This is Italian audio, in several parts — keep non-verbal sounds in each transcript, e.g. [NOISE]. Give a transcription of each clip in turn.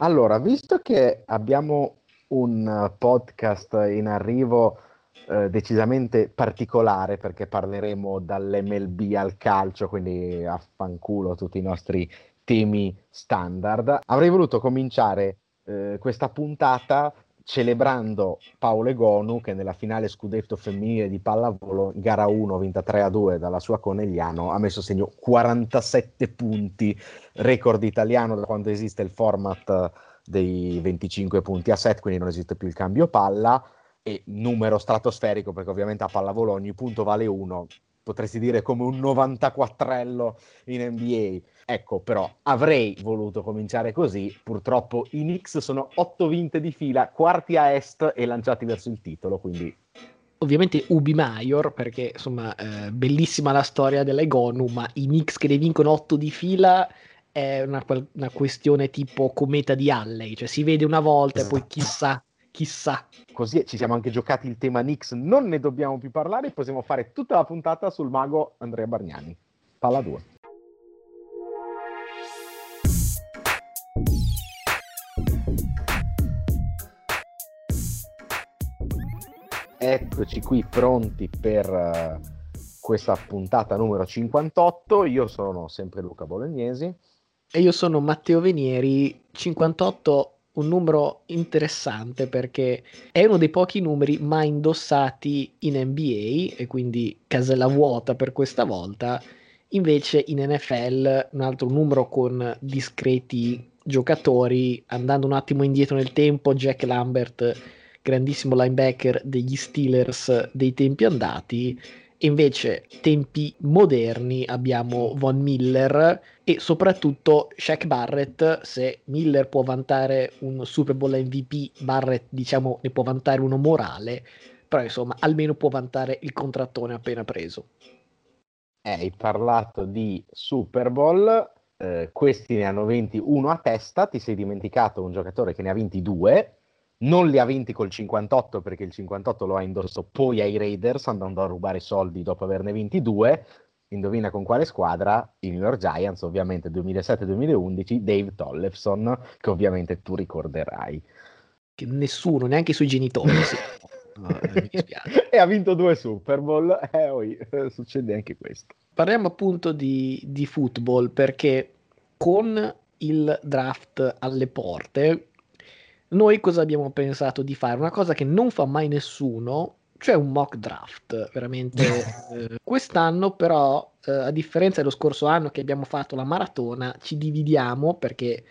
Allora, visto che abbiamo un podcast in arrivo eh, decisamente particolare perché parleremo dall'MLB al calcio, quindi affanculo tutti i nostri temi standard, avrei voluto cominciare eh, questa puntata celebrando Paolo Egonu che nella finale scudetto femminile di pallavolo, gara 1 vinta 3 a 2 dalla sua Conegliano, ha messo segno 47 punti, record italiano da quando esiste il format dei 25 punti a set, quindi non esiste più il cambio palla. E numero stratosferico perché ovviamente a pallavolo ogni punto vale 1, potresti dire come un 94ello in NBA. Ecco, però avrei voluto cominciare così. Purtroppo i Knicks sono otto vinte di fila, quarti a est e lanciati verso il titolo, quindi ovviamente Ubi Maior, perché insomma, eh, bellissima la storia dell'Egonu, ma i Knicks che ne vincono otto di fila è una, una, questione tipo cometa di Halley, cioè si vede una volta e poi chissà, chissà. Così ci siamo anche giocati il tema Knicks, non ne dobbiamo più parlare, possiamo fare tutta la puntata sul mago Andrea Bargnani. Palla 2. Eccoci qui pronti per uh, questa puntata numero 58. Io sono sempre Luca Bolognesi. E io sono Matteo Venieri. 58, un numero interessante perché è uno dei pochi numeri mai indossati in NBA e quindi casella vuota per questa volta. Invece in NFL un altro numero con discreti giocatori. Andando un attimo indietro nel tempo, Jack Lambert grandissimo linebacker degli Steelers dei tempi andati. Invece, tempi moderni abbiamo Von Miller e soprattutto Shaq Barrett. Se Miller può vantare un Super Bowl MVP, Barrett diciamo ne può vantare uno morale, però insomma almeno può vantare il contrattone appena preso. Eh, hai parlato di Super Bowl, eh, questi ne hanno 21 a testa, ti sei dimenticato un giocatore che ne ha 22, non li ha vinti col 58 perché il 58 lo ha indossato poi ai Raiders andando a rubare soldi dopo averne 22 indovina con quale squadra? I New York Giants ovviamente 2007-2011 Dave Tollefson che ovviamente tu ricorderai. Che nessuno, neanche i suoi genitori [LAUGHS] no, eh, [LAUGHS] e ha vinto due Super Bowl eh, oi, succede anche questo. Parliamo appunto di, di football perché con il draft alle porte noi cosa abbiamo pensato di fare? Una cosa che non fa mai nessuno, cioè un mock draft, veramente. [LAUGHS] eh, quest'anno però, eh, a differenza dello scorso anno che abbiamo fatto la maratona, ci dividiamo perché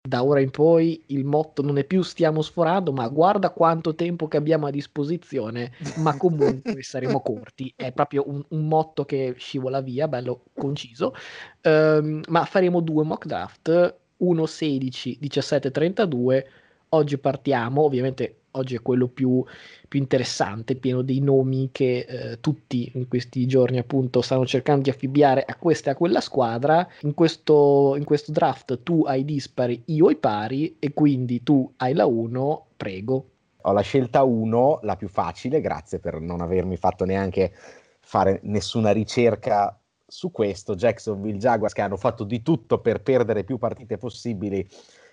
da ora in poi il motto non è più stiamo sforando, ma guarda quanto tempo che abbiamo a disposizione, ma comunque [LAUGHS] saremo corti. È proprio un, un, motto che scivola via, bello conciso. Um, ma faremo due mock draft, uno 16, 17, 32 Oggi partiamo, ovviamente oggi è quello più, più interessante, pieno dei nomi che eh, tutti in questi giorni appunto stanno cercando di affibbiare a questa e a quella squadra. In questo, in questo draft tu hai dispari, io ai pari e quindi tu hai la 1, prego. Ho la scelta 1, la più facile, grazie per non avermi fatto neanche fare nessuna ricerca su questo. Jacksonville Jaguars che hanno fatto di tutto per perdere più partite possibili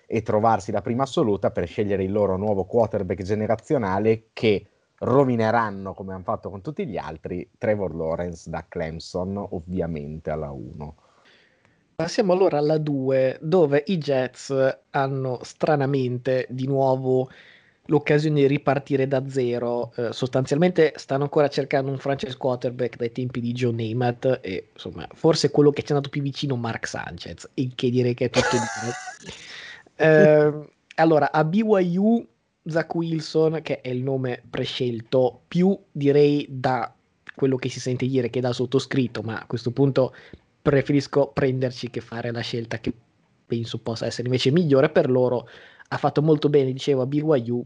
e trovarsi la prima assoluta per scegliere il loro nuovo quarterback generazionale che rovineranno come hanno fatto con tutti gli altri Trevor Lawrence da Clemson ovviamente alla 1 passiamo allora alla 2 dove i Jets hanno stranamente di nuovo l'occasione di ripartire da zero. Eh, sostanzialmente stanno ancora cercando un franchise quarterback dai tempi di John Namath e insomma forse quello che ci è andato più vicino Mark Sanchez il che direi che è tutto [LAUGHS] dire eh, allora, a BYU Zach Wilson, che è il nome prescelto, più direi da quello che si sente dire che da sottoscritto, ma a questo punto preferisco prenderci che fare la scelta che penso possa essere invece migliore per loro. Ha fatto molto bene, dicevo, a BYU,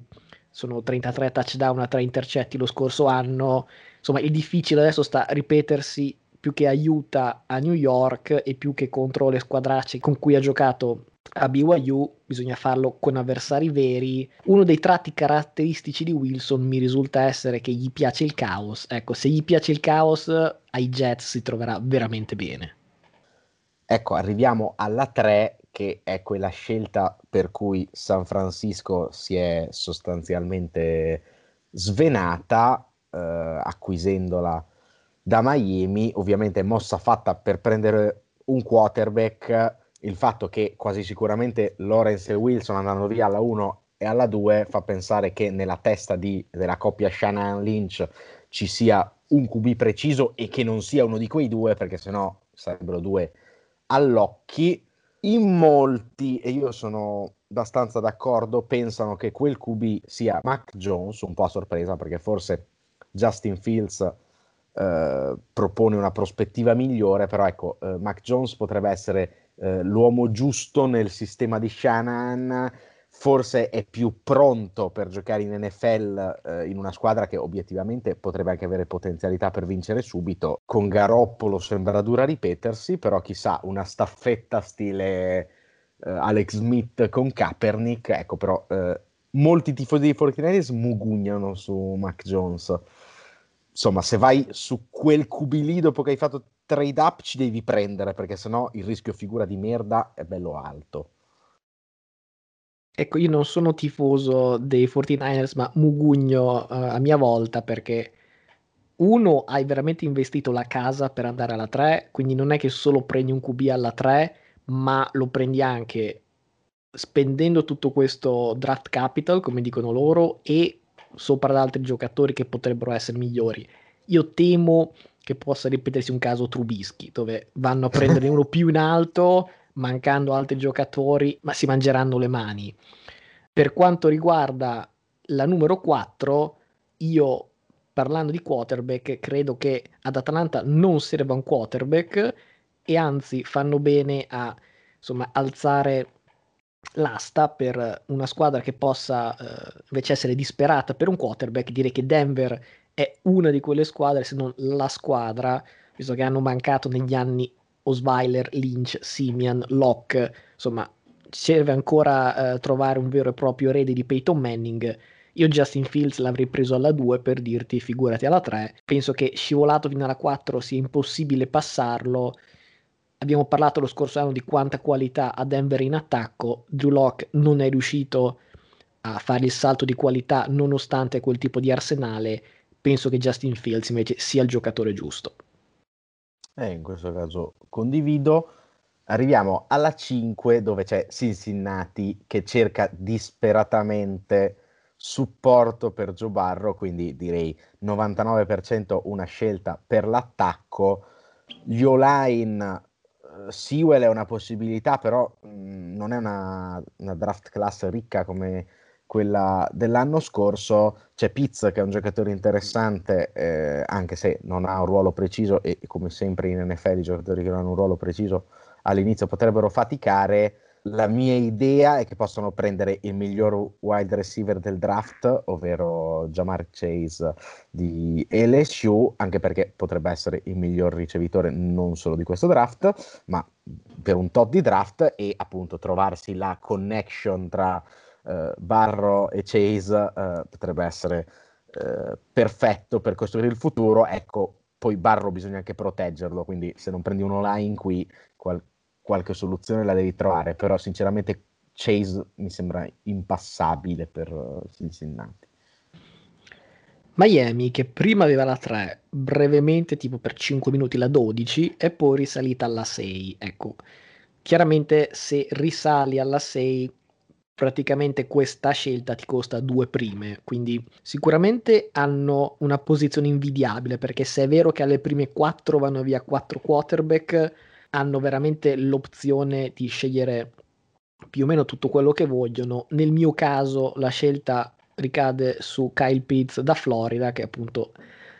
sono 33 touchdown a 3 intercetti lo scorso anno, insomma il difficile adesso sta a ripetersi più che aiuta a New York e più che contro le squadracce con cui ha giocato a BYU bisogna farlo con avversari veri. Uno dei tratti caratteristici di Wilson mi risulta essere che gli piace il caos. Ecco, se gli piace il caos, ai Jets si troverà veramente bene. Ecco, arriviamo alla 3 che è quella scelta per cui San Francisco si è sostanzialmente svenata eh, acquisendola da Miami, ovviamente mossa fatta per prendere un quarterback, il fatto che quasi sicuramente Lawrence e Wilson andranno via alla 1 e alla 2 fa pensare che nella testa di, della coppia Shannon Lynch ci sia un QB preciso e che non sia uno di quei due, perché sennò sarebbero due all'occhi. In molti, e io sono abbastanza d'accordo, pensano che quel QB sia Mac Jones, un po' a sorpresa perché forse Justin Fields eh, propone una prospettiva migliore, però ecco, eh, Mac Jones potrebbe essere eh, l'uomo giusto nel sistema di Shanahan, forse è più pronto per giocare in NFL eh, in una squadra che obiettivamente potrebbe anche avere potenzialità per vincere subito. Con Garoppolo sembra dura ripetersi, però chissà, una staffetta stile eh, Alex Smith con Kaepernick, ecco però eh, molti tifosi dei 49 smugugnano su Mac Jones. Insomma, se vai su quel QB lì dopo che hai fatto trade up ci devi prendere perché sennò il rischio figura di merda è bello alto. Ecco, io non sono tifoso dei 49ers, ma mugugno uh, a mia volta perché uno, hai veramente investito la casa per andare alla 3, quindi non è che solo prendi un QB alla 3, ma lo prendi anche spendendo tutto questo draft capital, come dicono loro, e sopra ad altri giocatori che potrebbero essere migliori. Io temo che possa ripetersi un caso Trubisky, dove vanno a prendere [LAUGHS] uno più in alto, mancando altri giocatori, ma si mangeranno le mani. Per quanto riguarda la numero 4, io parlando di quarterback, credo che ad Atalanta non serva un quarterback e anzi fanno bene a insomma, alzare l'asta per una squadra che possa eh, invece essere disperata per un quarterback. Direi che Denver è una di quelle squadre, se non la squadra, visto che hanno mancato negli anni Osweiler, Lynch, Simian, Locke, insomma, serve ancora eh, trovare un vero e proprio erede di Peyton Manning io Justin Fields l'avrei preso alla 2 per dirti figurati alla 3. Penso che scivolato fino alla 4 sia impossibile passarlo. Abbiamo parlato lo scorso anno di quanta qualità ha Denver in attacco. Drew Locke non è riuscito a fare il salto di qualità nonostante quel tipo di arsenale. Penso che Justin Fields invece sia il giocatore giusto. Eh, in questo caso condivido. Arriviamo alla 5 dove c'è Cincinnati che cerca disperatamente supporto per Joe Barro, quindi direi 99% una scelta per l'attacco. Gli O-line, uh, Sewell è una possibilità, però mh, non è una, una, draft class ricca come quella dell'anno scorso. C'è Pitts che è un giocatore interessante, eh, anche se non ha un ruolo preciso e come sempre in NFL i giocatori che non hanno un ruolo preciso all'inizio potrebbero faticare la mia idea è che possano prendere il miglior wide receiver del draft, ovvero Jamar Chase di LSU, anche perché potrebbe essere il miglior ricevitore non solo di questo draft, ma per un tot di draft e appunto trovarsi la connection tra uh, Barro e Chase uh, potrebbe essere uh, perfetto per costruire il futuro. Ecco, poi Barro bisogna anche proteggerlo, quindi se non prendi uno line qui, qual- qualche soluzione la devi trovare, però sinceramente Chase mi sembra impassabile per uh, Cincinnati. Miami che prima aveva la 3, brevemente tipo per 5 minuti la 12 e poi risalita alla 6. Ecco, chiaramente se risali alla 6 praticamente questa scelta ti costa due prime, quindi sicuramente hanno una posizione invidiabile perché se è vero che alle prime 4 vanno via 4 quarterback, hanno veramente l'opzione di scegliere più o meno tutto quello che vogliono. Nel mio caso la scelta ricade su Kyle Pitts da Florida, che appunto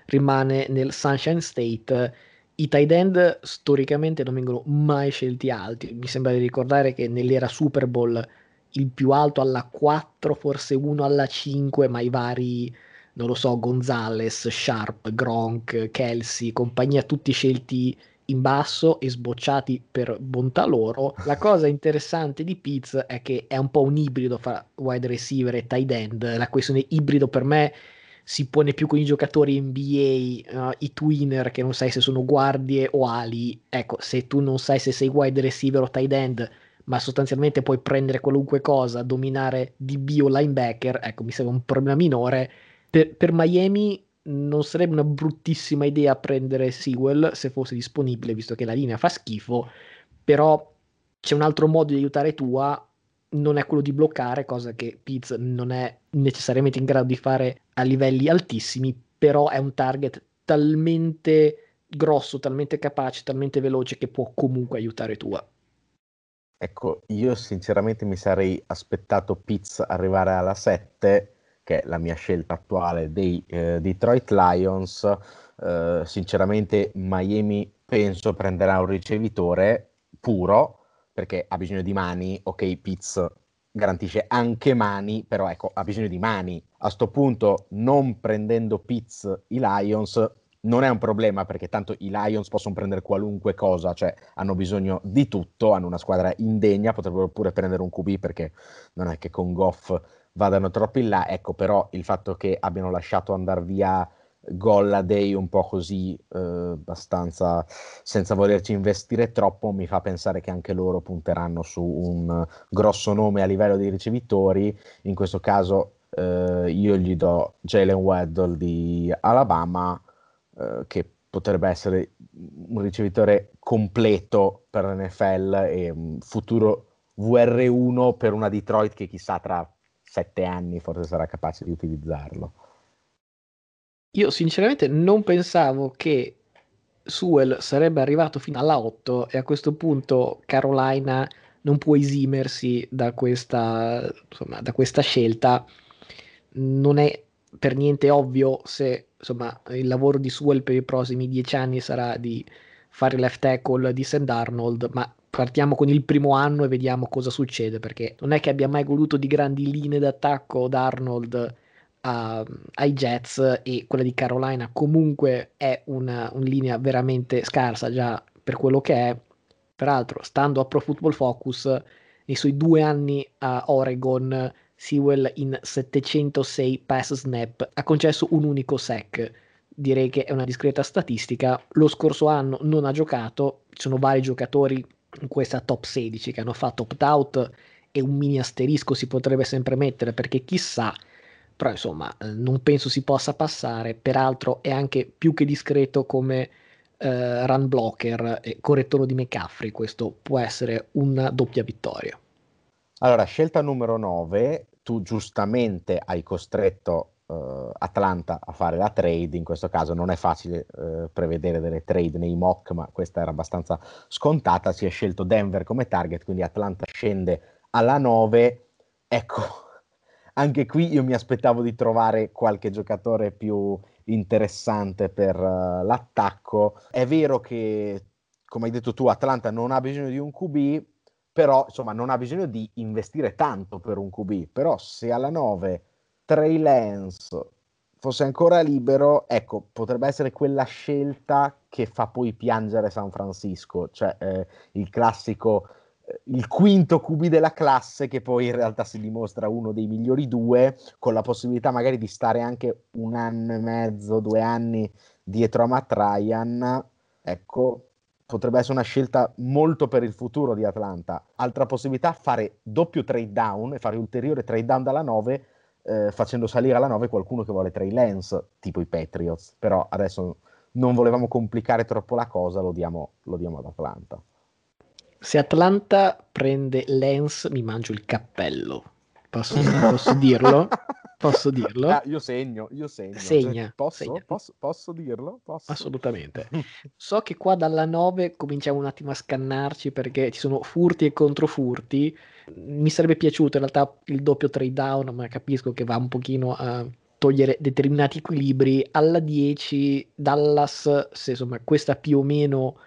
rimane nel Sunshine State. I tight end storicamente non vengono mai scelti alti. Mi sembra di ricordare che nell'era Super Bowl il più alto alla 4, forse uno alla 5, ma i vari, non lo so, Gonzales, Sharp, Gronk, Kelsey, compagnia, tutti scelti in basso e sbocciati per bontà loro. La cosa interessante di Pitts è che è un po' un ibrido fra wide receiver e tight end. La questione ibrido per me si pone più con i giocatori NBA, uh, i twinner che non sai se sono guardie o ali. Ecco, se tu non sai se sei wide receiver o tight end, ma sostanzialmente puoi prendere qualunque cosa, dominare DB o linebacker, ecco, mi sembra un problema minore. Per, per Miami non sarebbe una bruttissima idea prendere Sewell se fosse disponibile, visto che la linea fa schifo, però c'è un altro modo di aiutare Tua, non è quello di bloccare, cosa che Pitts non è necessariamente in grado di fare a livelli altissimi, però è un target talmente grosso, talmente capace, talmente veloce che può comunque aiutare Tua. Ecco, io sinceramente mi sarei aspettato Pitts arrivare alla 7, è la mia scelta attuale dei eh, Detroit Lions. Eh, sinceramente Miami penso prenderà un ricevitore puro, perché ha bisogno di mani, ok, Pitts garantisce anche mani, però ecco, ha bisogno di mani. A sto punto, non prendendo Pitts i Lions, non è un problema perché tanto i Lions possono prendere qualunque cosa, cioè hanno bisogno di tutto, hanno una squadra indegna, potrebbero pure prendere un QB perché non è che con Goff vadano troppo in là, ecco però il fatto che abbiano lasciato andare via Golladay un po' così, eh, abbastanza senza volerci investire troppo, mi fa pensare che anche loro punteranno su un grosso nome a livello di ricevitori, in questo caso eh, io gli do Jalen Weddle di Alabama, eh, che potrebbe essere un ricevitore completo per l'NFL e un futuro VR1 per una Detroit che chissà tra sette anni forse sarà capace di utilizzarlo. Io sinceramente non pensavo che Sewell sarebbe arrivato fino alla 8 e a questo punto Carolina non può esimersi da questa, insomma, da questa scelta. Non è per niente ovvio se insomma, il lavoro di Sewell per i prossimi dieci anni sarà di fare left tackle di Sand Arnold, ma partiamo con il primo anno e vediamo cosa succede, perché non è che abbia mai voluto di grandi linee d'attacco da Arnold a, ai Jets e quella di Carolina comunque è una, una linea veramente scarsa già per quello che è. Peraltro, stando a Pro Football Focus, nei suoi due anni a Oregon Sewell in 706 pass snap ha concesso un unico sack. Direi che è una discreta statistica. Lo scorso anno non ha giocato, ci sono vari giocatori in questa top 16 che hanno fatto opt-out e un mini asterisco si potrebbe sempre mettere perché chissà, però insomma non penso si possa passare, peraltro è anche più che discreto come eh, run blocker e correttore di McCaffrey, questo può essere una doppia vittoria. Allora, scelta numero 9, tu giustamente hai costretto uh, Atlanta a fare la trade, in questo caso non è facile uh, prevedere delle trade nei mock, ma questa era abbastanza scontata, si è scelto Denver come target, quindi Atlanta scende alla 9, ecco, [LAUGHS] anche qui io mi aspettavo di trovare qualche giocatore più interessante per uh, l'attacco, è vero che, come hai detto tu, Atlanta non ha bisogno di un QB, però insomma non ha bisogno di investire tanto per un QB, però se alla 9 Trey Lance fosse ancora libero, ecco, potrebbe essere quella scelta che fa poi piangere San Francisco, cioè eh, il classico, eh, il quinto QB della classe che poi in realtà si dimostra uno dei migliori due, con la possibilità magari di stare anche un anno e mezzo, due anni dietro a Matt Ryan, ecco, potrebbe essere una scelta molto per il futuro di Atlanta. Altra possibilità, fare doppio trade down e fare ulteriore trade down dalla 9 eh, facendo salire alla 9 qualcuno che vuole Trey Lance, tipo i Patriots. Però adesso non volevamo complicare troppo la cosa, lo diamo, lo diamo ad Atlanta. Se Atlanta prende Lance, mi mangio il cappello. Posso, posso dirlo? [LAUGHS] Posso dirlo? Ah, io segno, io segno. Segna. Posso, segna. posso, posso dirlo? Posso. Assolutamente. [LAUGHS] so che qua dalla 9 cominciamo un attimo a scannarci perché ci sono furti e controfurti. Mi sarebbe piaciuto in realtà il doppio trade down, ma capisco che va un pochino a togliere determinati equilibri. Alla 10 Dallas, se insomma questa più o meno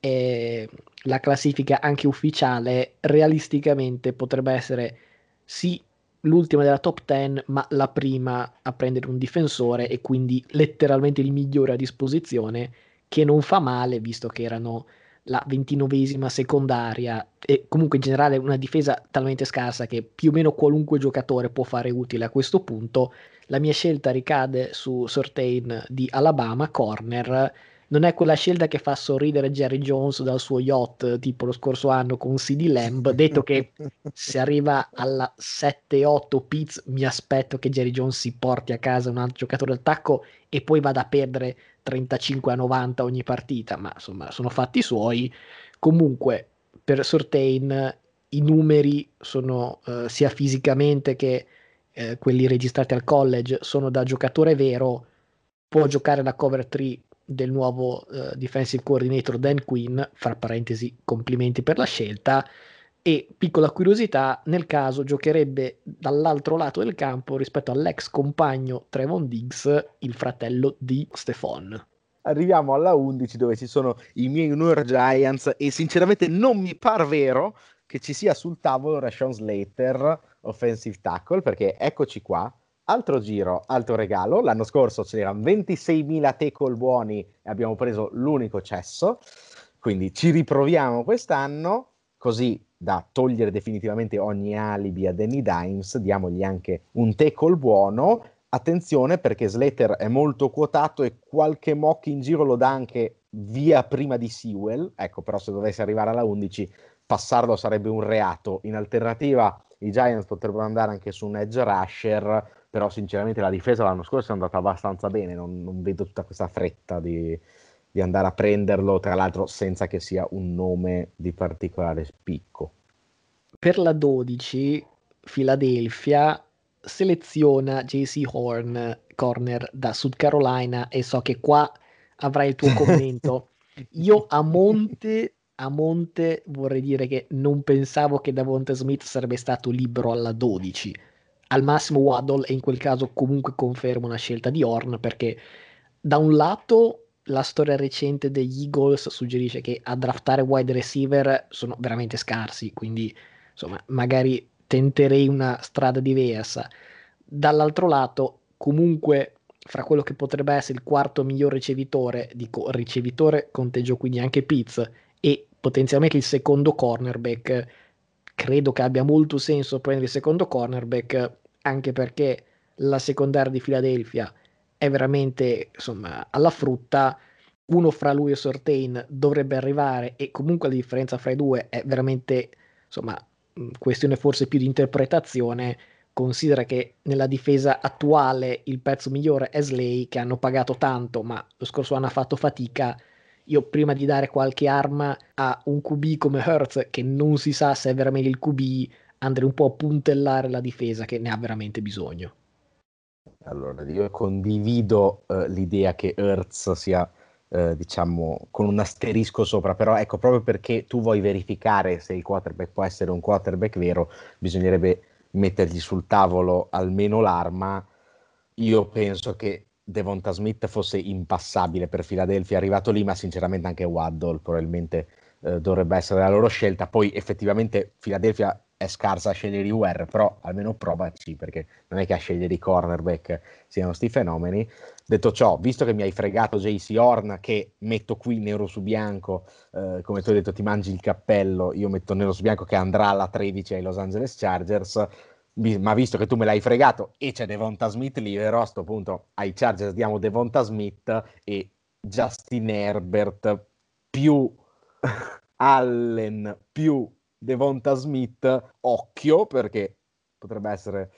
è la classifica anche ufficiale, realisticamente potrebbe essere sì l'ultima della top 10, ma la prima a prendere un difensore e quindi letteralmente il migliore a disposizione, che non fa male visto che erano la ventinovesima secondaria e comunque in generale una difesa talmente scarsa che più o meno qualunque giocatore può fare utile a questo punto. La mia scelta ricade su Sortain di Alabama, corner. Non è quella scelta che fa sorridere Jerry Jones dal suo yacht tipo lo scorso anno con CD Lamb, detto che [LAUGHS] se arriva alla 7-8 Pitts mi aspetto che Jerry Jones si porti a casa un altro giocatore d'attacco e poi vada a perdere 35 a 90 ogni partita, ma insomma sono fatti suoi. Comunque per Sortain i numeri sono uh, sia fisicamente che uh, quelli registrati al college sono da giocatore vero, può giocare la cover 3 del nuovo uh, defensive coordinator Dan Quinn, fra parentesi complimenti per la scelta, e piccola curiosità, nel caso giocherebbe dall'altro lato del campo rispetto all'ex compagno Trevon Diggs, il fratello di Stefan. Arriviamo alla 11 dove ci sono i miei New York Giants e sinceramente non mi par vero che ci sia sul tavolo Rashawn Slater, offensive tackle, perché eccoci qua, altro giro, altro regalo. L'anno scorso c'erano 26.000 tackle buoni e abbiamo preso l'unico cesso, quindi ci riproviamo quest'anno, così da togliere definitivamente ogni alibi a Danny Dimes, diamogli anche un tackle buono. Attenzione perché Slater è molto quotato e qualche mock in giro lo dà anche via prima di Sewell. Ecco, però se dovesse arrivare alla 11 passarlo sarebbe un reato. In alternativa i Giants potrebbero andare anche su un edge rusher, però sinceramente la difesa l'anno scorso è andata abbastanza bene, non, non vedo tutta questa fretta di, di, andare a prenderlo, tra l'altro senza che sia un nome di particolare spicco. Per la 12, Philadelphia seleziona JC Horn, corner da Sud Carolina, e so che qua avrai il tuo [LAUGHS] commento. Io a monte a monte vorrei dire che non pensavo che Davonte Smith sarebbe stato libero alla 12. Al massimo Waddle e in quel caso comunque confermo una scelta di Horn perché da un lato la storia recente degli Eagles suggerisce che a draftare wide receiver sono veramente scarsi, quindi insomma magari tenterei una strada diversa. Dall'altro lato comunque fra quello che potrebbe essere il quarto miglior ricevitore, dico ricevitore conteggio quindi anche Pitts e potenzialmente il secondo cornerback. Credo che abbia molto senso prendere il secondo cornerback, anche perché la secondaria di Philadelphia è veramente insomma alla frutta. Uno fra lui e Sortain dovrebbe arrivare, e comunque la differenza fra i due è veramente insomma questione forse più di interpretazione. Considera che nella difesa attuale il pezzo migliore è Slay, che hanno pagato tanto, ma lo scorso anno ha fatto fatica io prima di dare qualche arma a un QB come Hertz, che non si sa se è veramente il QB, andrei un po' a puntellare la difesa che ne ha veramente bisogno. Allora, io condivido uh, l'idea che Hertz sia, uh, diciamo, con un asterisco sopra, però ecco, proprio perché tu vuoi verificare se il quarterback può essere un quarterback vero, bisognerebbe mettergli sul tavolo almeno l'arma. Io penso che Devonta Smith fosse impassabile per Philadelphia, arrivato lì, ma sinceramente anche Waddle probabilmente eh, dovrebbe essere la loro scelta. Poi effettivamente Philadelphia è scarsa a scegliere i UR, però almeno provaci, perché non è che a scegliere i cornerback siano sti fenomeni. Detto ciò, visto che mi hai fregato JC Horn, che metto qui nero su bianco, eh, come tu hai detto ti mangi il cappello, io metto nero su bianco che andrà alla 13 ai Los Angeles Chargers, ma visto che tu me l'hai fregato e c'è Devonta Smith libero, a questo punto ai Chargers diamo Devonta Smith e Justin Herbert più [LAUGHS] Allen più Devonta Smith, occhio perché potrebbe essere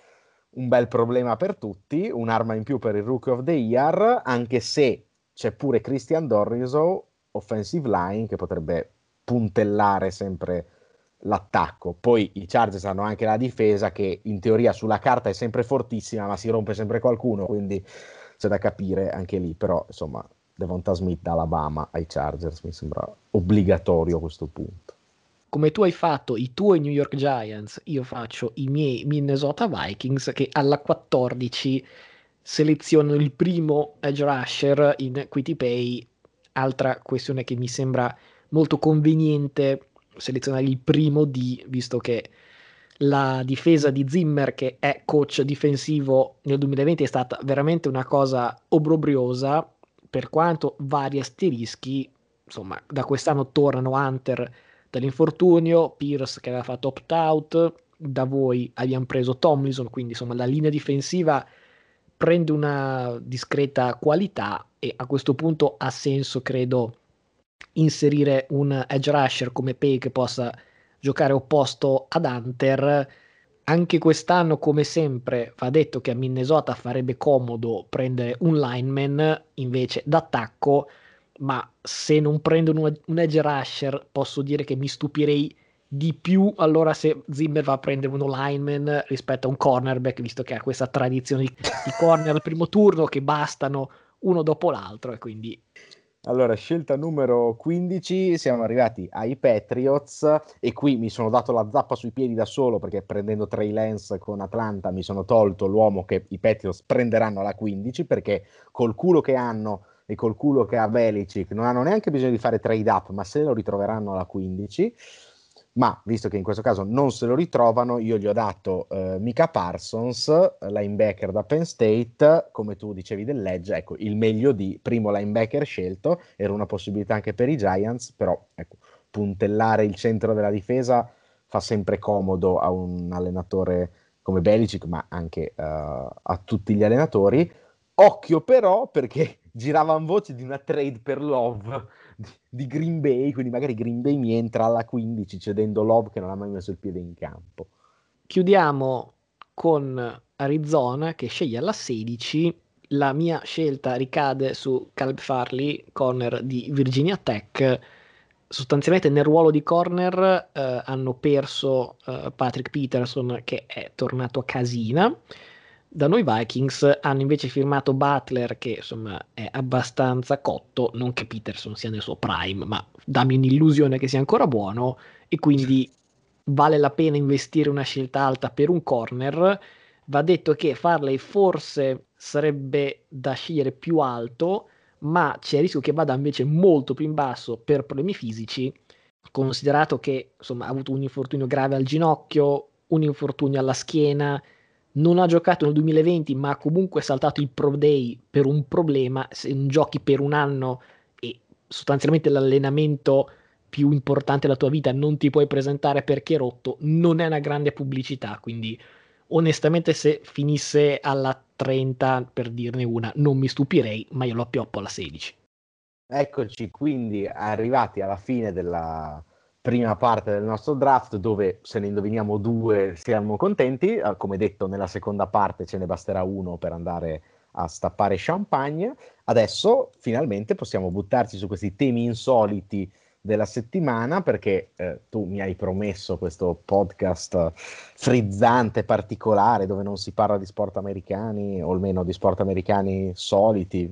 un bel problema per tutti, un'arma in più per il Rookie of the Year, anche se c'è pure Christian Dorriso, offensive line, che potrebbe puntellare sempre l'attacco. Poi i Chargers hanno anche la difesa che in teoria sulla carta è sempre fortissima, ma si rompe sempre qualcuno, quindi c'è da capire anche lì. Però insomma, Devonta Smith da Alabama ai Chargers mi sembra obbligatorio a questo punto. Come tu hai fatto i tuoi New York Giants, io faccio i miei Minnesota Vikings che alla 14 selezionano il primo edge rusher in equity pay. Altra questione che mi sembra molto conveniente selezionare il primo D, visto che la difesa di Zimmer, che è coach difensivo nel 2020, è stata veramente una cosa obbrobriosa, per quanto vari asterischi, insomma, da quest'anno tornano Hunter dall'infortunio, Pierce che aveva fatto opt-out, da voi abbiamo preso Tomlinson, quindi insomma la linea difensiva prende una discreta qualità e a questo punto ha senso, credo, inserire un edge rusher come Pay che possa giocare opposto ad Hunter. Anche quest'anno, come sempre, va detto che a Minnesota farebbe comodo prendere un lineman invece d'attacco, ma se non prendono un edge rusher posso dire che mi stupirei di più allora se Zimmer va a prendere uno lineman rispetto a un cornerback, visto che ha questa tradizione di, di corner al primo turno che bastano uno dopo l'altro e quindi allora, scelta numero 15, siamo arrivati ai Patriots e qui mi sono dato la zappa sui piedi da solo perché prendendo Trey Lance con Atlanta mi sono tolto l'uomo che i Patriots prenderanno alla 15 perché col culo che hanno e col culo che ha Belichick non hanno neanche bisogno di fare trade up ma se lo ritroveranno alla 15 ma visto che in questo caso non se lo ritrovano, io gli ho dato eh, Mika Parsons, linebacker da Penn State, come tu dicevi dell'Edge, ecco, il meglio di primo linebacker scelto, era una possibilità anche per i Giants, però ecco, puntellare il centro della difesa fa sempre comodo a un allenatore come Belichick, ma anche uh, a tutti gli allenatori. Occhio però perché [LAUGHS] giravano voci di una trade per Love di, Green Bay, quindi magari Green Bay mi entra alla 15 cedendo Love che non ha mai messo il piede in campo. Chiudiamo con Arizona che sceglie alla 16. La mia scelta ricade su Caleb Farley, corner di Virginia Tech. Sostanzialmente nel ruolo di corner eh, hanno perso eh, Patrick Peterson che è tornato a casina da noi Vikings hanno invece firmato Butler che insomma è abbastanza cotto, non che Peterson sia nel suo prime, ma dammi un'illusione che sia ancora buono e quindi vale la pena investire una scelta alta per un corner. Va detto che Farley forse sarebbe da scegliere più alto, ma c'è il rischio che vada invece molto più in basso per problemi fisici, considerato che insomma ha avuto un infortunio grave al ginocchio, un infortunio alla schiena non ha giocato nel 2020 ma ha comunque saltato il Pro Day per un problema, se non giochi per un anno e sostanzialmente l'allenamento più importante della tua vita non ti puoi presentare perché è rotto, non è una grande pubblicità, quindi onestamente se finisse alla 30 per dirne una non mi stupirei, ma io lo appioppo alla 16. Eccoci quindi arrivati alla fine della, prima parte del nostro draft dove se ne indoviniamo due siamo contenti, uh, come detto nella seconda parte ce ne basterà uno per andare a stappare champagne. Adesso finalmente possiamo buttarci su questi temi insoliti della settimana perché eh, tu mi hai promesso questo podcast frizzante, particolare, dove non si parla di sport americani o almeno di sport americani soliti,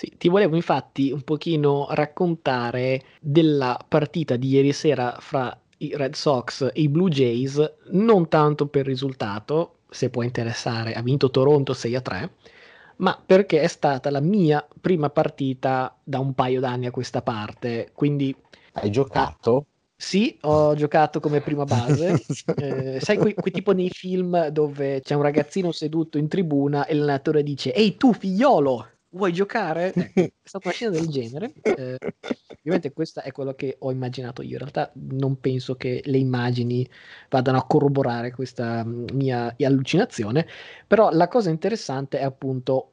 sì, ti volevo infatti un pochino raccontare della partita di ieri sera fra i Red Sox e i Blue Jays, non tanto per risultato, se può interessare, ha vinto Toronto 6 a 3, ma perché è stata la mia prima partita da un paio d'anni a questa parte, quindi... Hai giocato? Sì, ho giocato come prima base. [LAUGHS] Eh, sai, quei, quei, tipo nei film dove c'è un ragazzino seduto in tribuna e l'allenatore dice: Ehi, tu figliolo, vuoi giocare? [LAUGHS] Ecco, è stata una scena del genere. Eh, ovviamente questo è quello che ho immaginato io. In realtà non penso che le immagini vadano a corroborare questa mm, mia allucinazione, però la cosa interessante è appunto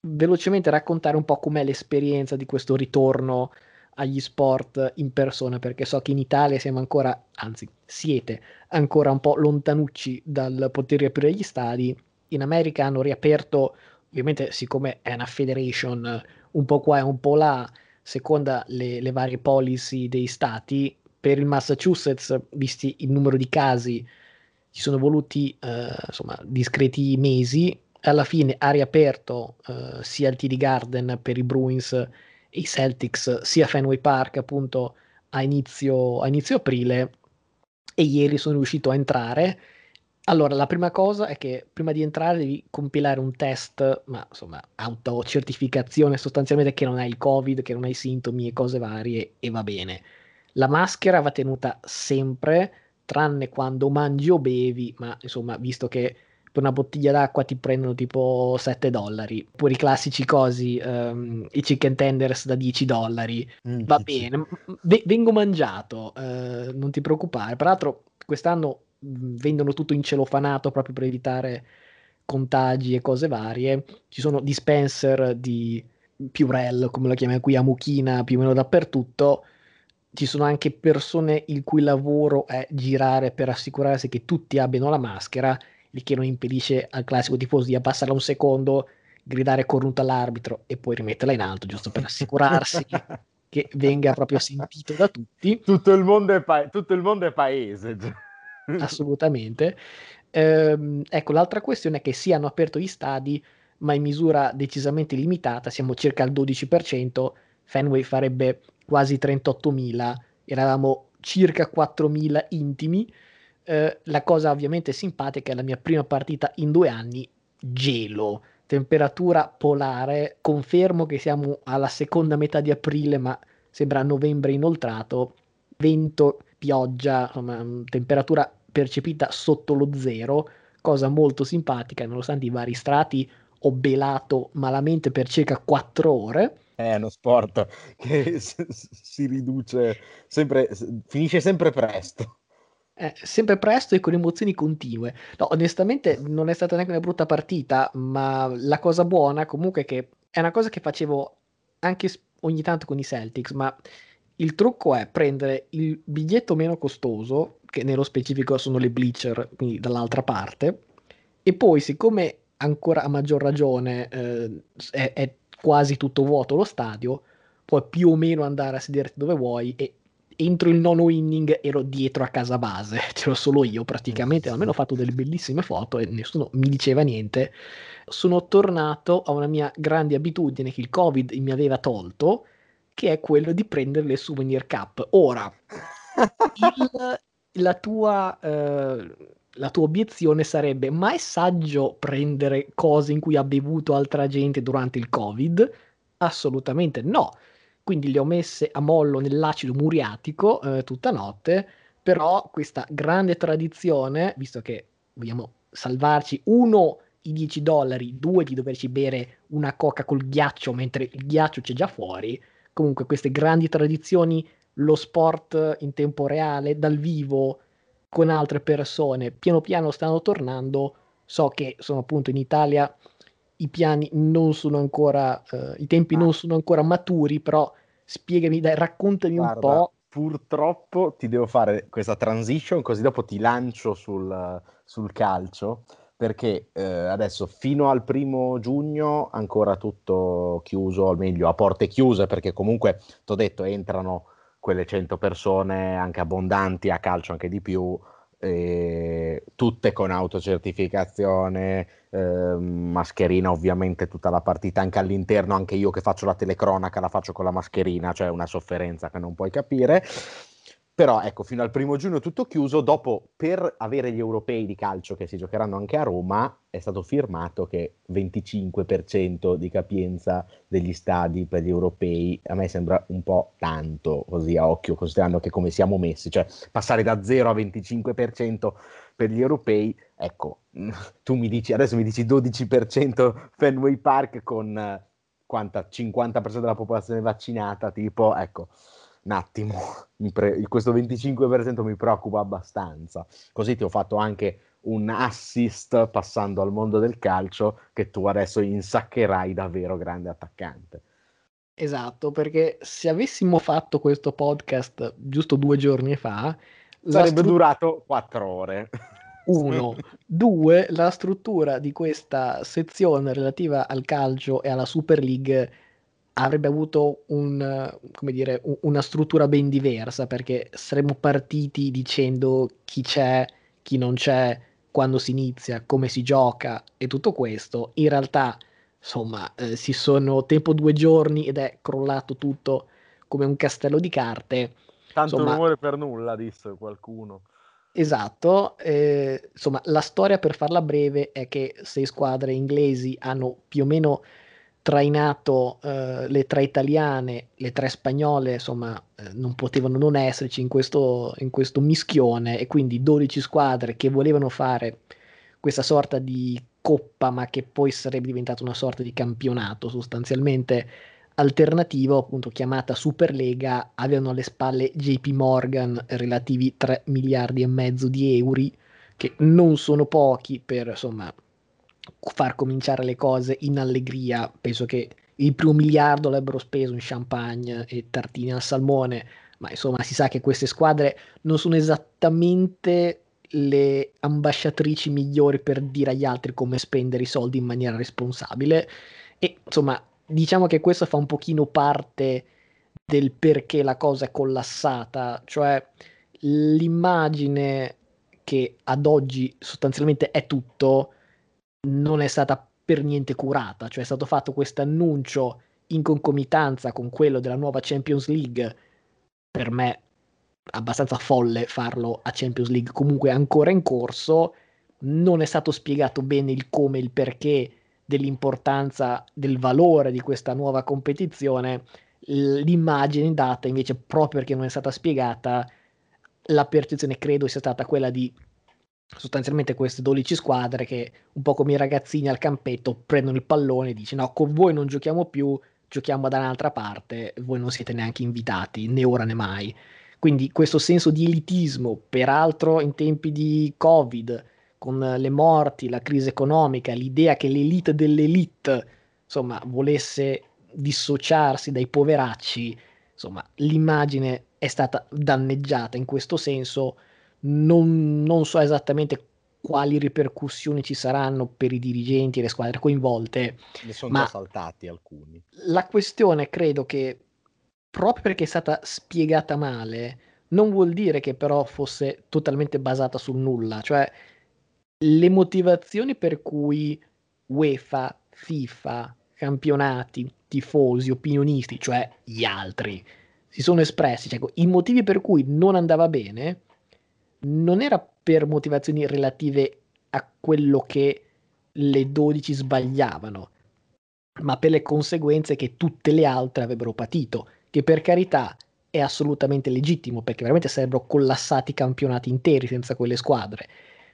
velocemente raccontare un po' com'è l'esperienza di questo ritorno agli sport in persona, perché so che in Italia siamo ancora, anzi siete ancora un po' lontanucci dal poter riaprire gli stadi. In America hanno riaperto ovviamente siccome è una federation un po' qua e un po' là, seconda le, le varie policy dei stati, per il Massachusetts, visti il numero di casi, ci sono voluti eh, insomma discreti mesi. Alla fine ha riaperto eh, sia il TD Garden per i Bruins e i Celtics, sia Fenway Park appunto a inizio, a inizio aprile. E ieri sono riuscito a entrare allora, la prima cosa è che prima di entrare devi compilare un test, ma insomma, autocertificazione sostanzialmente che non hai il Covid, che non hai sintomi e cose varie e va bene. La maschera va tenuta sempre, tranne quando mangi o bevi, ma insomma, visto che per una bottiglia d'acqua ti prendono tipo 7 dollari, oppure i classici cosi, um, i chicken tenders da 10 dollari, mm, va bene, v- vengo mangiato, uh, non ti preoccupare. Peraltro, quest'anno vendono tutto in celofanato proprio per evitare contagi e cose varie, ci sono dispenser di Purell, come lo chiamiamo qui a Mucchina, più o meno dappertutto, ci sono anche persone il cui lavoro è girare per assicurarsi che tutti abbiano la maschera, il che non impedisce al classico tifoso di abbassarla un secondo, gridare cornuto all'arbitro e poi rimetterla in alto, giusto per assicurarsi [LAUGHS] che venga proprio sentito da tutti. Tutto il mondo è, pa- tutto il mondo è paese. [LAUGHS] [LAUGHS] Assolutamente. Ehm, ecco, l'altra questione è che sì, hanno aperto gli stadi, ma in misura decisamente limitata, siamo circa al 12%, Fenway farebbe quasi 38.000, eravamo circa 4.000 intimi. Eh, la cosa ovviamente simpatica è la mia prima partita in due anni, gelo, temperatura polare, confermo che siamo alla seconda metà di aprile, ma sembra novembre inoltrato, vento, pioggia, insomma, temperatura percepita sotto lo zero, cosa molto simpatica, nonostante i vari strati ho belato malamente per circa 4 ore è uno sport che si riduce sempre, finisce sempre presto. Eh, sempre presto e con emozioni continue. No, onestamente non è stata neanche una brutta partita, ma la cosa buona comunque è che è una cosa che facevo anche ogni tanto con i Celtics, ma il trucco è prendere il biglietto meno costoso, che nello specifico sono le bleacher, quindi dall'altra parte, e poi siccome ancora a maggior ragione eh, è, è quasi tutto vuoto lo stadio, puoi più o meno andare a sederti dove vuoi e entro il nono inning ero dietro a casa base, [LAUGHS] c'ero solo io praticamente, almeno ho fatto delle bellissime foto e nessuno mi diceva niente. Sono tornato a una mia grande abitudine che il Covid mi aveva tolto, che è quello di prendere le souvenir cup. Ora, [LAUGHS] il, la tua... Eh, la tua obiezione sarebbe: ma è saggio prendere cose in cui ha bevuto altra gente durante il Covid? Assolutamente no. Quindi le ho messe a mollo nell'acido muriatico eh, tutta notte. Però questa grande tradizione, visto che vogliamo salvarci, uno, i 10 dollari, due, di doverci bere una coca col ghiaccio mentre il ghiaccio c'è già fuori. Comunque, queste grandi tradizioni, lo sport in tempo reale, dal vivo, con altre persone piano piano stanno tornando. So che sono appunto in Italia i piani non sono ancora, eh, i tempi ah. non sono ancora maturi, però spiegami, dai, raccontami Guarda, un po'. Purtroppo ti devo fare questa transition, così dopo ti lancio sul, sul calcio, perché eh, adesso fino al primo giugno ancora tutto chiuso, o meglio a porte chiuse, perché comunque, ti ho detto, entrano quelle 100 persone anche abbondanti a calcio anche di più eh, tutte con autocertificazione eh, mascherina ovviamente tutta la partita anche all'interno anche io che faccio la telecronaca la faccio con la mascherina cioè una sofferenza che non puoi capire però ecco, fino al primo giugno tutto chiuso, dopo per avere gli europei di calcio che si giocheranno anche a Roma, è stato firmato che 25% di capienza degli stadi per gli europei, a me sembra un po' tanto così a occhio, considerando che come siamo messi, cioè passare da 0 a 25% per gli europei, ecco, [LAUGHS] tu mi dici, adesso mi dici 12% Fenway Park con quanta, 50% della popolazione vaccinata, tipo, ecco un attimo, [LAUGHS] pre- questo 25% mi preoccupa abbastanza. Così ti ho fatto anche un assist passando al mondo del calcio che tu adesso insaccherai davvero grande attaccante. Esatto, perché se avessimo fatto questo podcast giusto due giorni fa, sarebbe stru- durato quattro ore. [LAUGHS] Uno, due, la struttura di questa sezione relativa al calcio e alla Super League avrebbe avuto un, dire, una struttura ben diversa perché saremmo partiti dicendo chi c'è, chi non c'è, quando si inizia, come si gioca e tutto questo. In realtà, insomma, eh, si sono tempo due giorni ed è crollato tutto come un castello di carte. Tanto insomma, rumore per nulla, disse qualcuno. Esatto, eh, insomma, la storia per farla breve è che sei squadre inglesi hanno più o meno trainato eh, le tre italiane, le tre spagnole, insomma, eh, non potevano non esserci in questo, in questo mischione e quindi 12 squadre che volevano fare questa sorta di coppa, ma che poi sarebbe diventata una sorta di campionato sostanzialmente alternativo, appunto chiamata Superlega, avevano alle spalle JP Morgan relativi 3 miliardi e mezzo di euro, che non sono pochi per insomma far cominciare le cose in allegria. Penso che il primo miliardo l'avrebbero speso in champagne e tartine al salmone, ma insomma si sa che queste squadre non sono esattamente le ambasciatrici migliori per dire agli altri come spendere i soldi in maniera responsabile e insomma diciamo che questo fa un pochino parte del perché la cosa è collassata, cioè l'immagine che ad oggi sostanzialmente è tutto non è stata per niente curata, cioè è stato fatto questo annuncio in concomitanza con quello della nuova Champions League, per me abbastanza folle farlo a Champions League, comunque ancora in corso, non è stato spiegato bene il come, il perché dell'importanza, del valore di questa nuova competizione, l'immagine data invece proprio perché non è stata spiegata, la percezione credo sia stata quella di sostanzialmente queste 12 squadre che un po' come i ragazzini al campetto prendono il pallone e dicono no, con voi non giochiamo più, giochiamo da un'altra parte, voi non siete neanche invitati, né ora né mai. Quindi questo senso di elitismo, peraltro in tempi di Covid, con le morti, la crisi economica, l'idea che l'elite dell'elite, insomma, volesse dissociarsi dai poveracci, insomma, l'immagine è stata danneggiata in questo senso non, non so esattamente quali ripercussioni ci saranno per i dirigenti e le squadre coinvolte. Ne sono ma già saltati alcuni. La questione credo che proprio perché è stata spiegata male, non vuol dire che però fosse totalmente basata sul nulla, cioè le motivazioni per cui UEFA, FIFA, campionati, tifosi, opinionisti, cioè gli altri, si sono espressi, cioè i motivi per cui non andava bene non era per motivazioni relative a quello che le 12 sbagliavano, ma per le conseguenze che tutte le altre avrebbero patito, che per carità è assolutamente legittimo, perché veramente sarebbero collassati campionati interi senza quelle squadre,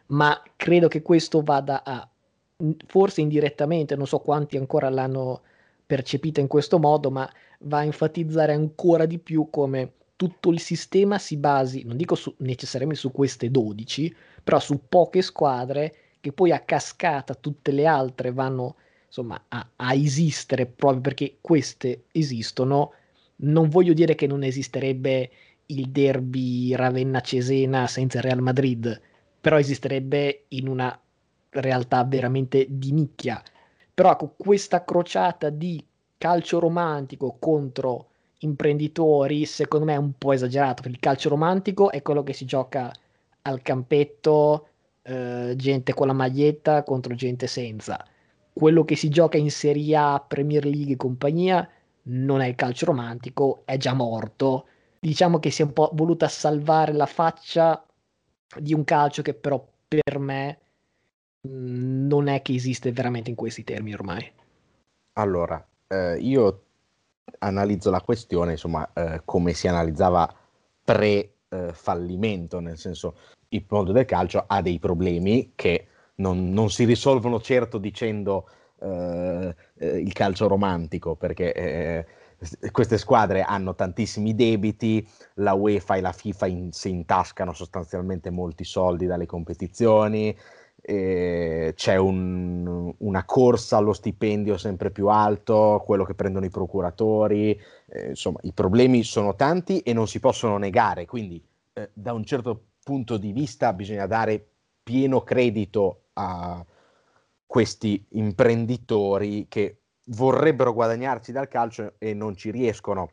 ma credo che questo vada a, forse indirettamente, non so quanti ancora l'hanno percepita in questo modo, ma va a enfatizzare ancora di più come tutto il sistema si basi, non dico su, necessariamente su queste 12, però su poche squadre che poi a cascata tutte le altre vanno insomma a, a esistere proprio perché queste esistono. Non voglio dire che non esisterebbe il derby Ravenna-Cesena senza il Real Madrid, però esisterebbe in una realtà veramente di nicchia. Però ecco, questa crociata di calcio romantico contro imprenditori, secondo me è un po' esagerato, perché il calcio romantico è quello che si gioca al campetto, eh, gente con la maglietta contro gente senza. Quello che si gioca in Serie A, Premier League e compagnia non è il calcio romantico, è già morto. Diciamo che si è un po' voluta salvare la faccia di un calcio che però per me mm, non è che esiste veramente in questi termini ormai. Allora, eh, io analizzo la questione, insomma, eh, come si analizzava pre-fallimento, nel senso il mondo del calcio ha dei problemi che non, non si risolvono certo dicendo eh, eh, il calcio romantico, perché eh, queste squadre hanno tantissimi debiti, la UEFA e la FIFA in, si intascano sostanzialmente molti soldi dalle competizioni, eh, c'è un, una corsa allo stipendio sempre più alto, quello che prendono i procuratori, eh, insomma i problemi sono tanti e non si possono negare, quindi eh, da un certo punto di vista bisogna dare pieno credito a questi imprenditori che vorrebbero guadagnarsi dal calcio e non ci riescono.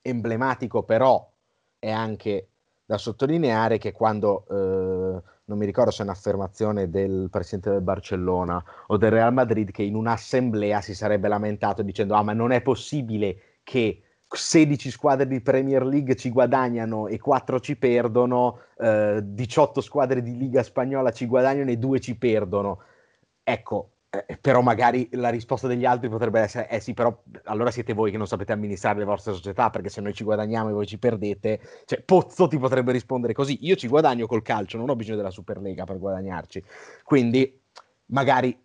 Emblematico però è anche da sottolineare che quando eh, non mi ricordo se è un'affermazione del presidente del Barcellona o del Real Madrid che in un'assemblea si sarebbe lamentato dicendo ah ma non è possibile che 16 squadre di Premier League ci guadagnano e 4 ci perdono, eh, 18 squadre di Liga Spagnola ci guadagnano e 2 ci perdono. Ecco, eh, però magari la risposta degli altri potrebbe essere, eh sì, però allora siete voi che non sapete amministrare le vostre società, perché se noi ci guadagniamo e voi ci perdete, cioè Pozzo ti potrebbe rispondere così, io ci guadagno col calcio, non ho bisogno della Superlega per guadagnarci, quindi magari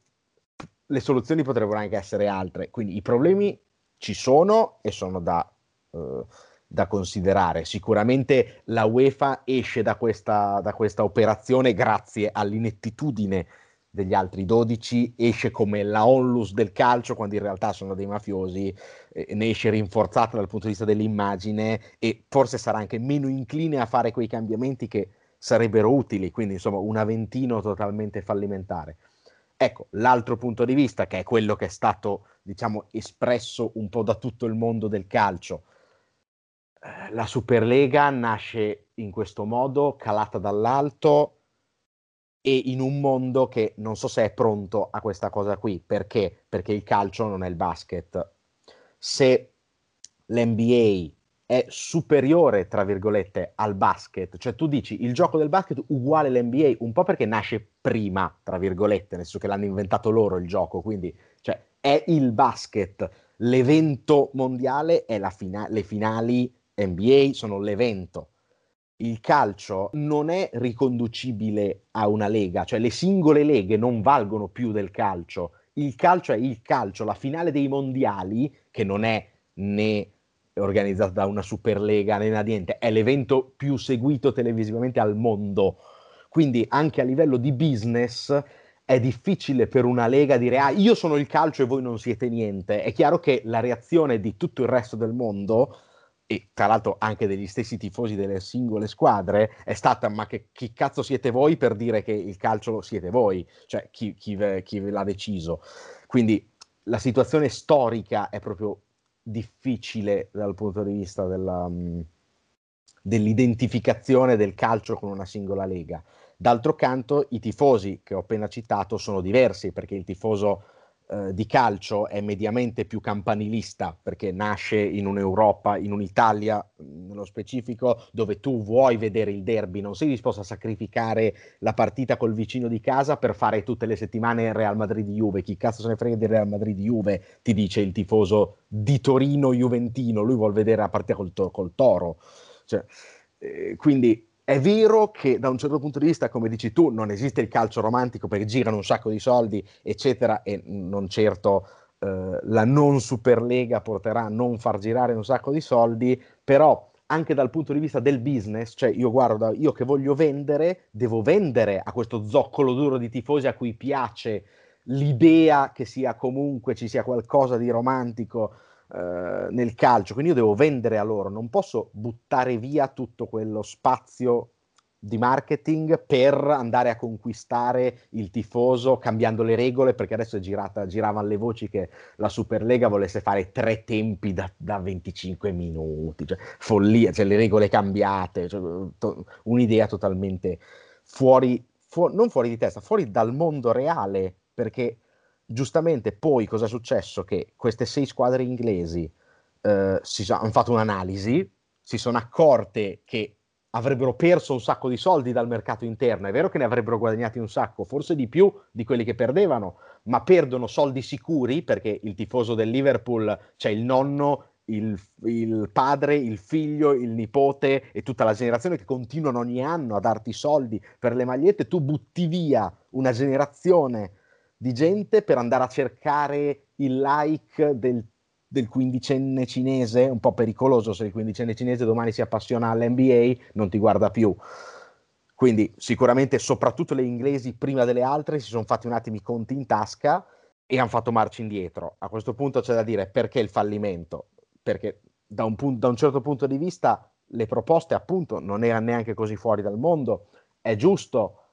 le soluzioni potrebbero anche essere altre, quindi i problemi ci sono e sono da, uh, da considerare, sicuramente la UEFA esce da questa, da questa operazione grazie all'inettitudine degli altri 12, esce come la onlus del calcio quando in realtà sono dei mafiosi, eh, ne esce rinforzata dal punto di vista dell'immagine e forse sarà anche meno incline a fare quei cambiamenti che sarebbero utili, quindi insomma un Aventino totalmente fallimentare. Ecco, l'altro punto di vista, che è quello che è stato, diciamo, espresso un po' da tutto il mondo del calcio. Eh, la Superlega nasce in questo modo, calata dall'alto, e in un mondo che non so se è pronto a questa cosa qui. Perché? Perché il calcio non è il basket. Se l'NBA è superiore, tra virgolette, al basket, cioè tu dici il gioco del basket uguale all'NBA, un po' perché nasce prima, tra virgolette, nel senso che l'hanno inventato loro il gioco, quindi cioè, è il basket, l'evento mondiale è la fina- le finali NBA sono l'evento il calcio non è riconducibile a una lega, cioè le singole leghe non valgono più del calcio. Il calcio è il calcio, la finale dei mondiali, che non è né organizzata da una superlega né da niente, è l'evento più seguito televisivamente al mondo. Quindi anche a livello di business è difficile per una lega dire ah io sono il calcio e voi non siete niente. È chiaro che la reazione di tutto il resto del mondo e tra l'altro anche degli stessi tifosi delle singole squadre, è stata ma che chi cazzo siete voi per dire che il calcio siete voi, cioè chi, chi, ve, chi l'ha deciso. Quindi la situazione storica è proprio difficile dal punto di vista della, um, dell'identificazione del calcio con una singola lega. D'altro canto i tifosi che ho appena citato sono diversi perché il tifoso eh, di calcio è mediamente più campanilista perché nasce in un'Europa, in un'Italia nello specifico, dove tu vuoi vedere il derby, non sei disposto a sacrificare la partita col vicino di casa per fare tutte le settimane Real Madrid-Juve. Chi cazzo se ne frega di Real Madrid-Juve, ti dice il tifoso di Torino-Juventino, lui vuole vedere la partita col, to- col Toro. Cioè, eh, quindi è vero che da un certo punto di vista, come dici tu, non esiste il calcio romantico perché girano un sacco di soldi, eccetera, e non certo eh, la non Superlega porterà a non far girare un sacco di soldi, però anche dal punto di vista del business, cioè io guardo, io che voglio vendere, devo vendere a questo zoccolo duro di tifosi a cui piace l'idea che sia comunque ci sia qualcosa di romantico eh, nel calcio, quindi io devo vendere a loro, non posso buttare via tutto quello spazio di marketing per andare a conquistare il tifoso cambiando le regole perché adesso è girata, giravano le voci che la Superlega volesse fare tre tempi da, da 25 minuti cioè, follia, cioè le regole cambiate cioè, to, un'idea totalmente fuori, fu- non fuori di testa fuori dal mondo reale perché giustamente poi cosa è successo? Che queste sei squadre inglesi eh, si hanno fatto un'analisi, si sono accorte che avrebbero perso un sacco di soldi dal mercato interno. È vero che ne avrebbero guadagnati un sacco, forse di più di quelli che perdevano, ma perdono soldi sicuri perché il tifoso del Liverpool, c'è cioè il nonno, il, il, padre, il figlio, il nipote e tutta la generazione che continuano ogni anno a darti soldi per le magliette, tu butti via una generazione di gente per andare a cercare il like del, del quindicenne cinese, un po' pericoloso se il quindicenne cinese domani si appassiona all'NBA, non ti guarda più. Quindi sicuramente soprattutto le inglesi prima delle altre si sono fatti un attimo i conti in tasca e hanno fatto marcia indietro. A questo punto c'è da dire perché il fallimento? Perché da un, punto, da un certo punto di vista le proposte appunto non erano neanche così fuori dal mondo. È giusto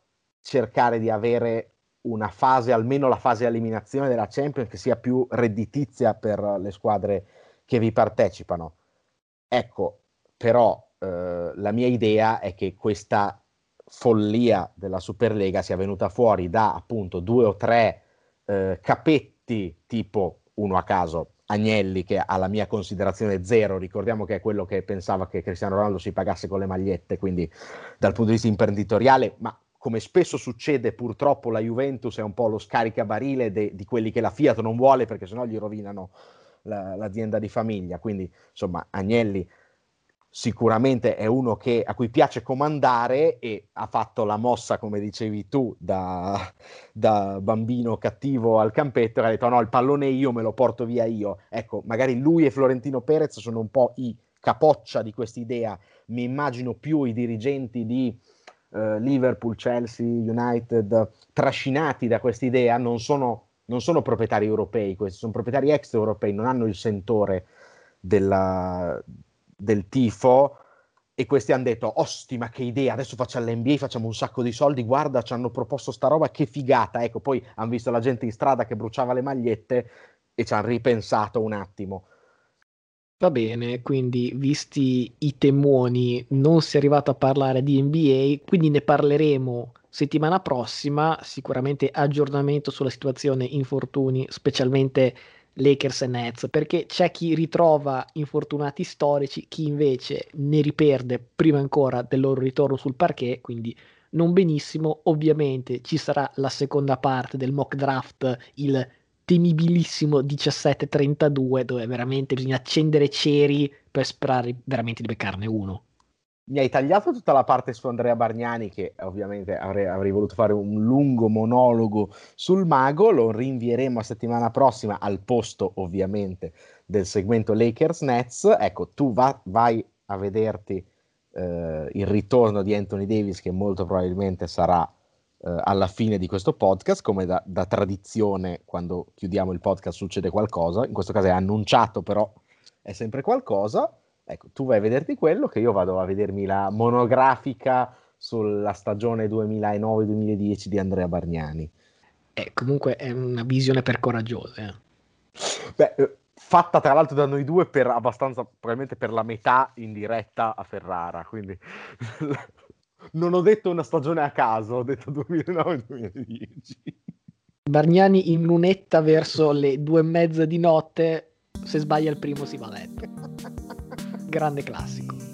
cercare di avere una fase, almeno la fase eliminazione della Champions, che sia più redditizia per le squadre che vi partecipano. Ecco, però eh, la mia idea è che questa follia della Superlega sia venuta fuori da appunto due o tre eh, capetti tipo uno a caso Agnelli che alla mia considerazione zero, ricordiamo che è quello che pensava che Cristiano Ronaldo si pagasse con le magliette, quindi dal punto di vista imprenditoriale, ma come spesso succede purtroppo la Juventus è un po' lo scaricabarile de, di quelli che la Fiat non vuole perché sennò gli rovinano la, l'azienda di famiglia. Quindi insomma Agnelli sicuramente è uno che, a cui piace comandare e ha fatto la mossa, come dicevi tu, da, da bambino cattivo al campetto e ha detto no, il pallone io me lo porto via io. Ecco, magari lui e Florentino Perez sono un po' i capoccia di quest'idea. Mi immagino più i dirigenti di eh, Liverpool, Chelsea, United, trascinati da questa idea, non sono, non sono proprietari europei, questi sono proprietari extraeuropei, non hanno il sentore della, del tifo e questi hanno detto, osti che idea, adesso facciamo l'NBA, facciamo un sacco di soldi, guarda ci hanno proposto sta roba, che figata, ecco poi hanno visto la gente in strada che bruciava le magliette e ci hanno ripensato un attimo. Va bene, quindi visti i temoni non si è arrivato a parlare di NBA, quindi ne parleremo settimana prossima, sicuramente aggiornamento sulla situazione infortuni, specialmente Lakers e Nets, perché c'è chi ritrova infortunati storici, chi invece ne riperde prima ancora del loro ritorno sul parquet, quindi non benissimo. Ovviamente ci sarà la seconda parte del mock draft, il temibilissimo 17-32, dove veramente bisogna accendere ceri per sperare veramente di beccarne uno mi hai tagliato tutta la parte su Andrea Bargnani, che ovviamente avrei, avrei, voluto fare un lungo monologo sul mago, lo rinvieremo a settimana prossima al posto ovviamente del segmento Lakers Nets. Ecco, tu va, vai a vederti eh, il ritorno di Anthony Davis, che molto probabilmente sarà eh, alla fine di questo podcast, come da, da tradizione quando chiudiamo il podcast succede qualcosa, in questo caso è annunciato, però è sempre qualcosa. Ecco, tu vai a vederti quello, che io vado a vedermi la monografica sulla stagione 2009-2010 di Andrea Bargnani. Eh, comunque è una visione per coraggiosi. Eh. Beh, eh, fatta tra l'altro da noi due per abbastanza, probabilmente per la metà in diretta a Ferrara, quindi non ho detto una stagione a caso, ho detto 2009-2010. Bargnani in lunetta verso le due e mezza di notte, se sbaglia il primo si va a letto grande classico.